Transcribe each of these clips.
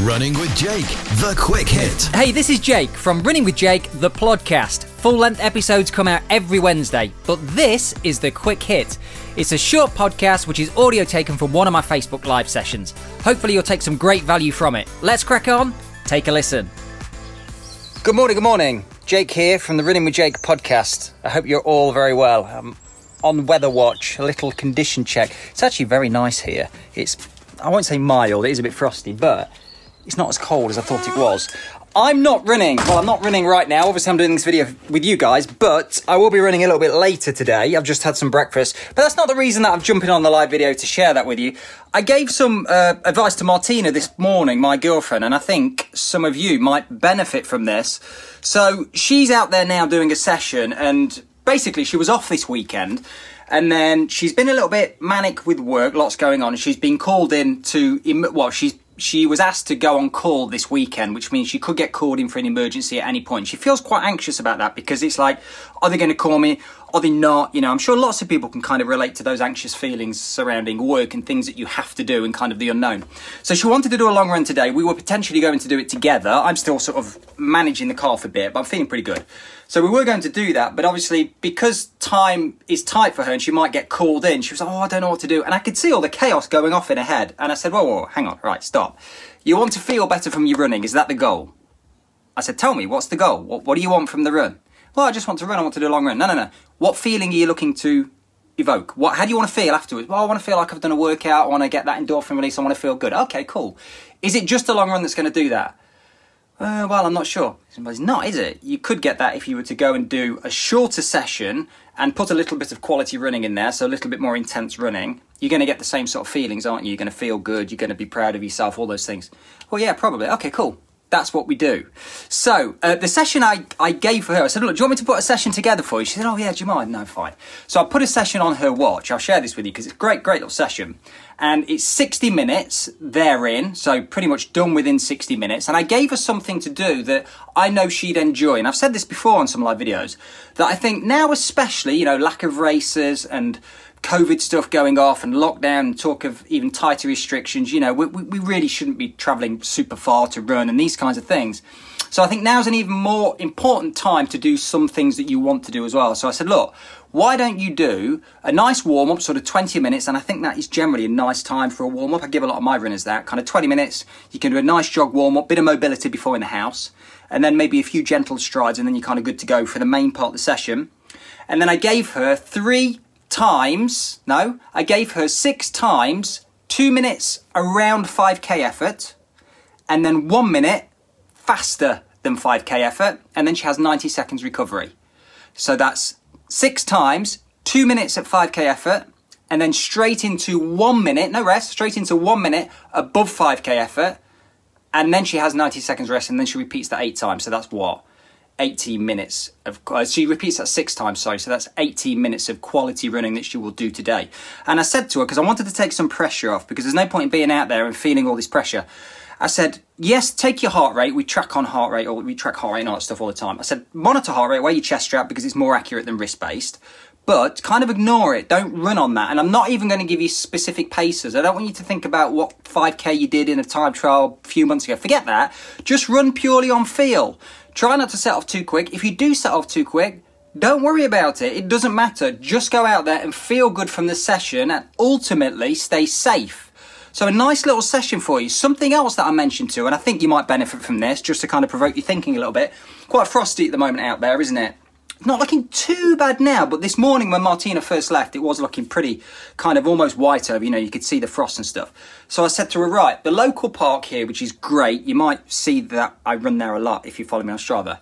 Running with Jake, the quick hit. Hey, this is Jake from Running with Jake, the podcast. Full length episodes come out every Wednesday, but this is the quick hit. It's a short podcast which is audio taken from one of my Facebook live sessions. Hopefully, you'll take some great value from it. Let's crack on. Take a listen. Good morning, good morning. Jake here from the Running with Jake podcast. I hope you're all very well. I'm on weather watch, a little condition check. It's actually very nice here. It's, I won't say mild, it is a bit frosty, but it's not as cold as I thought it was. I'm not running. Well, I'm not running right now. Obviously, I'm doing this video with you guys, but I will be running a little bit later today. I've just had some breakfast, but that's not the reason that I'm jumping on the live video to share that with you. I gave some uh, advice to Martina this morning, my girlfriend, and I think some of you might benefit from this. So she's out there now doing a session, and basically, she was off this weekend. And then she's been a little bit manic with work, lots going on, she's been called in to, well, she's she was asked to go on call this weekend, which means she could get called in for an emergency at any point. She feels quite anxious about that because it's like, oh, are they going to call me? Are they not? You know, I'm sure lots of people can kind of relate to those anxious feelings surrounding work and things that you have to do and kind of the unknown. So she wanted to do a long run today. We were potentially going to do it together. I'm still sort of managing the car for a bit, but I'm feeling pretty good. So we were going to do that, but obviously because time is tight for her and she might get called in, she was like, oh, I don't know what to do. And I could see all the chaos going off in her head. And I said, whoa, whoa, hang on, right, stop. You want to feel better from your running. Is that the goal? I said, tell me, what's the goal? What, what do you want from the run? Well, I just want to run. I want to do a long run. No, no, no. What feeling are you looking to evoke? What, how do you want to feel afterwards? Well, I want to feel like I've done a workout. I want to get that endorphin release. I want to feel good. Okay, cool. Is it just a long run that's going to do that? Uh, well, I'm not sure. It's not, is it? You could get that if you were to go and do a shorter session and put a little bit of quality running in there, so a little bit more intense running. You're going to get the same sort of feelings, aren't you? You're going to feel good, you're going to be proud of yourself, all those things. Well, yeah, probably. Okay, cool that's what we do. So uh, the session I, I gave for her, I said, look, do you want me to put a session together for you? She said, oh yeah, do you mind? No, fine. So I put a session on her watch. I'll share this with you because it's a great, great little session. And it's 60 minutes therein, so pretty much done within 60 minutes. And I gave her something to do that I know she'd enjoy. And I've said this before on some live videos, that I think now especially, you know, lack of races and COVID stuff going off and lockdown and talk of even tighter restrictions, you know, we, we really shouldn't be traveling super far to run and these kinds of things. So I think now's an even more important time to do some things that you want to do as well. So I said, look, why don't you do a nice warm up, sort of 20 minutes? And I think that is generally a nice time for a warm up. I give a lot of my runners that kind of 20 minutes. You can do a nice jog warm up, bit of mobility before in the house, and then maybe a few gentle strides, and then you're kind of good to go for the main part of the session. And then I gave her three times, no, I gave her six times two minutes around 5k effort, and then one minute faster than 5k effort, and then she has 90 seconds recovery. So that's six times, two minutes at 5k effort, and then straight into one minute, no rest, straight into one minute above 5k effort, and then she has 90 seconds rest, and then she repeats that eight times. So that's what? 18 minutes of uh, she repeats that six times sorry so that's 18 minutes of quality running that she will do today. And i said to her because i wanted to take some pressure off because there's no point in being out there and feeling all this pressure i said yes take your heart rate. We track on heart rate or we track heart rate and all that stuff all the time i said monitor heart rate wear your chest strap because it's more accurate than wrist based but kind of ignore it. Don't run on that. And I'm not even going to give you specific paces. I don't want you to think about what 5k you did in a time trial a few months ago. Forget that. Just run purely on feel. Try not to set off too quick. If you do set off too quick, don't worry about it. It doesn't matter. Just go out there and feel good from the session and ultimately stay safe. So, a nice little session for you. Something else that I mentioned too, and I think you might benefit from this just to kind of provoke your thinking a little bit. Quite frosty at the moment out there, isn't it? Not looking too bad now, but this morning when Martina first left, it was looking pretty kind of almost white over, you know, you could see the frost and stuff. So I said to her, right, the local park here, which is great, you might see that I run there a lot if you follow me on Strava.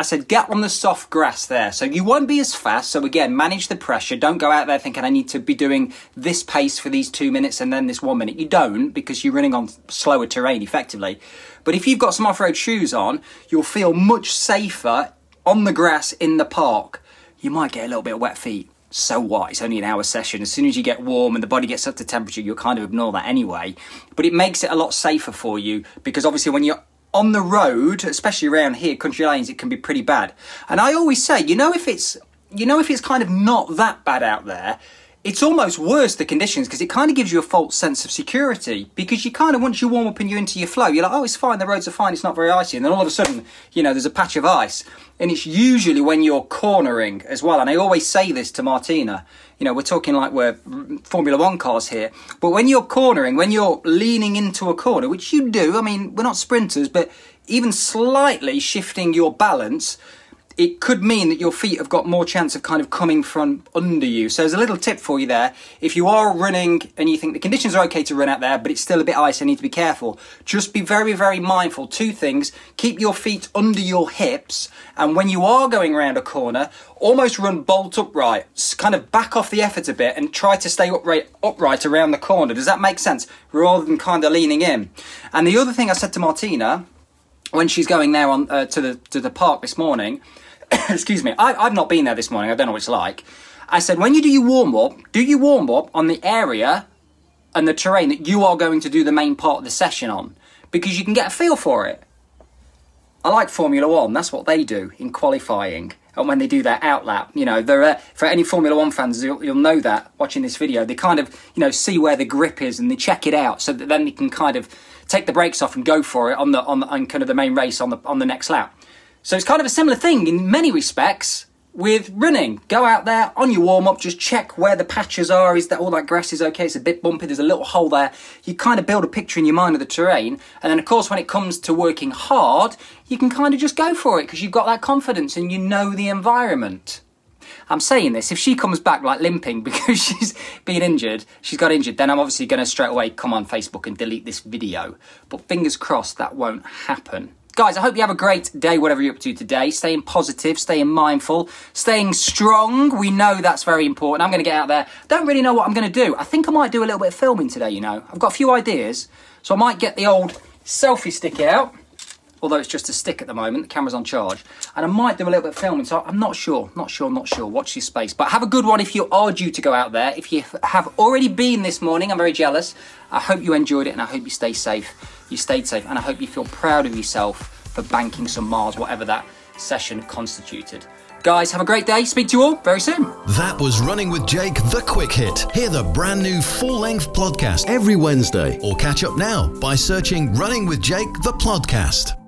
I said, get on the soft grass there. So you won't be as fast. So again, manage the pressure. Don't go out there thinking I need to be doing this pace for these two minutes and then this one minute. You don't because you're running on slower terrain effectively. But if you've got some off road shoes on, you'll feel much safer on the grass in the park, you might get a little bit of wet feet. So what? It's only an hour session. As soon as you get warm and the body gets up to temperature, you'll kind of ignore that anyway. But it makes it a lot safer for you because obviously when you're on the road, especially around here, country lanes, it can be pretty bad. And I always say, you know, if it's you know if it's kind of not that bad out there, it's almost worse the conditions because it kind of gives you a false sense of security because you kind of once you warm up and you're into your flow you're like oh it's fine the roads are fine it's not very icy and then all of a sudden you know there's a patch of ice. And it's usually when you're cornering as well and i always say this to martina you know we're talking like we're formula one cars here but when you're cornering when you're leaning into a corner which you do i mean we're not sprinters but even slightly shifting your balance it could mean that your feet have got more chance of kind of coming from under you. So there's a little tip for you there. If you are running and you think the conditions are okay to run out there, but it's still a bit icy, you need to be careful. Just be very, very mindful. Two things: keep your feet under your hips, and when you are going around a corner, almost run bolt upright. Kind of back off the effort a bit and try to stay upright, upright around the corner. Does that make sense? Rather than kind of leaning in. And the other thing I said to Martina when she's going there on uh, to the to the park this morning excuse me, I, I've not been there this morning. I don't know what it's like. I said, when you do your warm up, do you warm up on the area and the terrain that you are going to do the main part of the session on because you can get a feel for it. I like Formula One. That's what they do in qualifying and when they do their outlap. You know, there are, for any Formula One fans, you'll, you'll, know that watching this video. They kind of, you know, see where the grip is and they check it out so that then they can kind of take the brakes off and go for it on the on, the, on kind of the main race on the on the next lap. So it's kind of a similar thing in many respects with running. Go out there on your warm up, just check where the patches are. Is that all that grass is okay? It's a bit bumpy, there's a little hole there. You kind of build a picture in your mind of the terrain. And then, of course, when it comes to working hard, you can kind of just go for it because you've got that confidence and you know the environment. I'm saying this, if she comes back like limping because she's been injured, she's got injured, then I'm obviously going to straight away come on Facebook and delete this video. But fingers crossed that won't happen. Guys, I hope you have a great day, whatever you're up to today. Staying positive, staying mindful, staying strong. We know that's very important. I'm going to get out there. Don't really know what I'm going to do. I think I might do a little bit of filming today, you know. I've got a few ideas. So I might get the old selfie stick out, although it's just a stick at the moment. The camera's on charge. And I might do a little bit of filming. So I'm not sure, not sure, not sure. Watch this space. But have a good one if you are due to go out there. If you have already been this morning, I'm very jealous. I hope you enjoyed it and I hope you stay safe you stayed safe, and I hope you feel proud of yourself for banking some miles, whatever that session constituted. Guys, have a great day. Speak to you all very soon. That was Running with Jake, the quick hit. Hear the brand new full length podcast every Wednesday, or catch up now by searching Running with Jake, the podcast.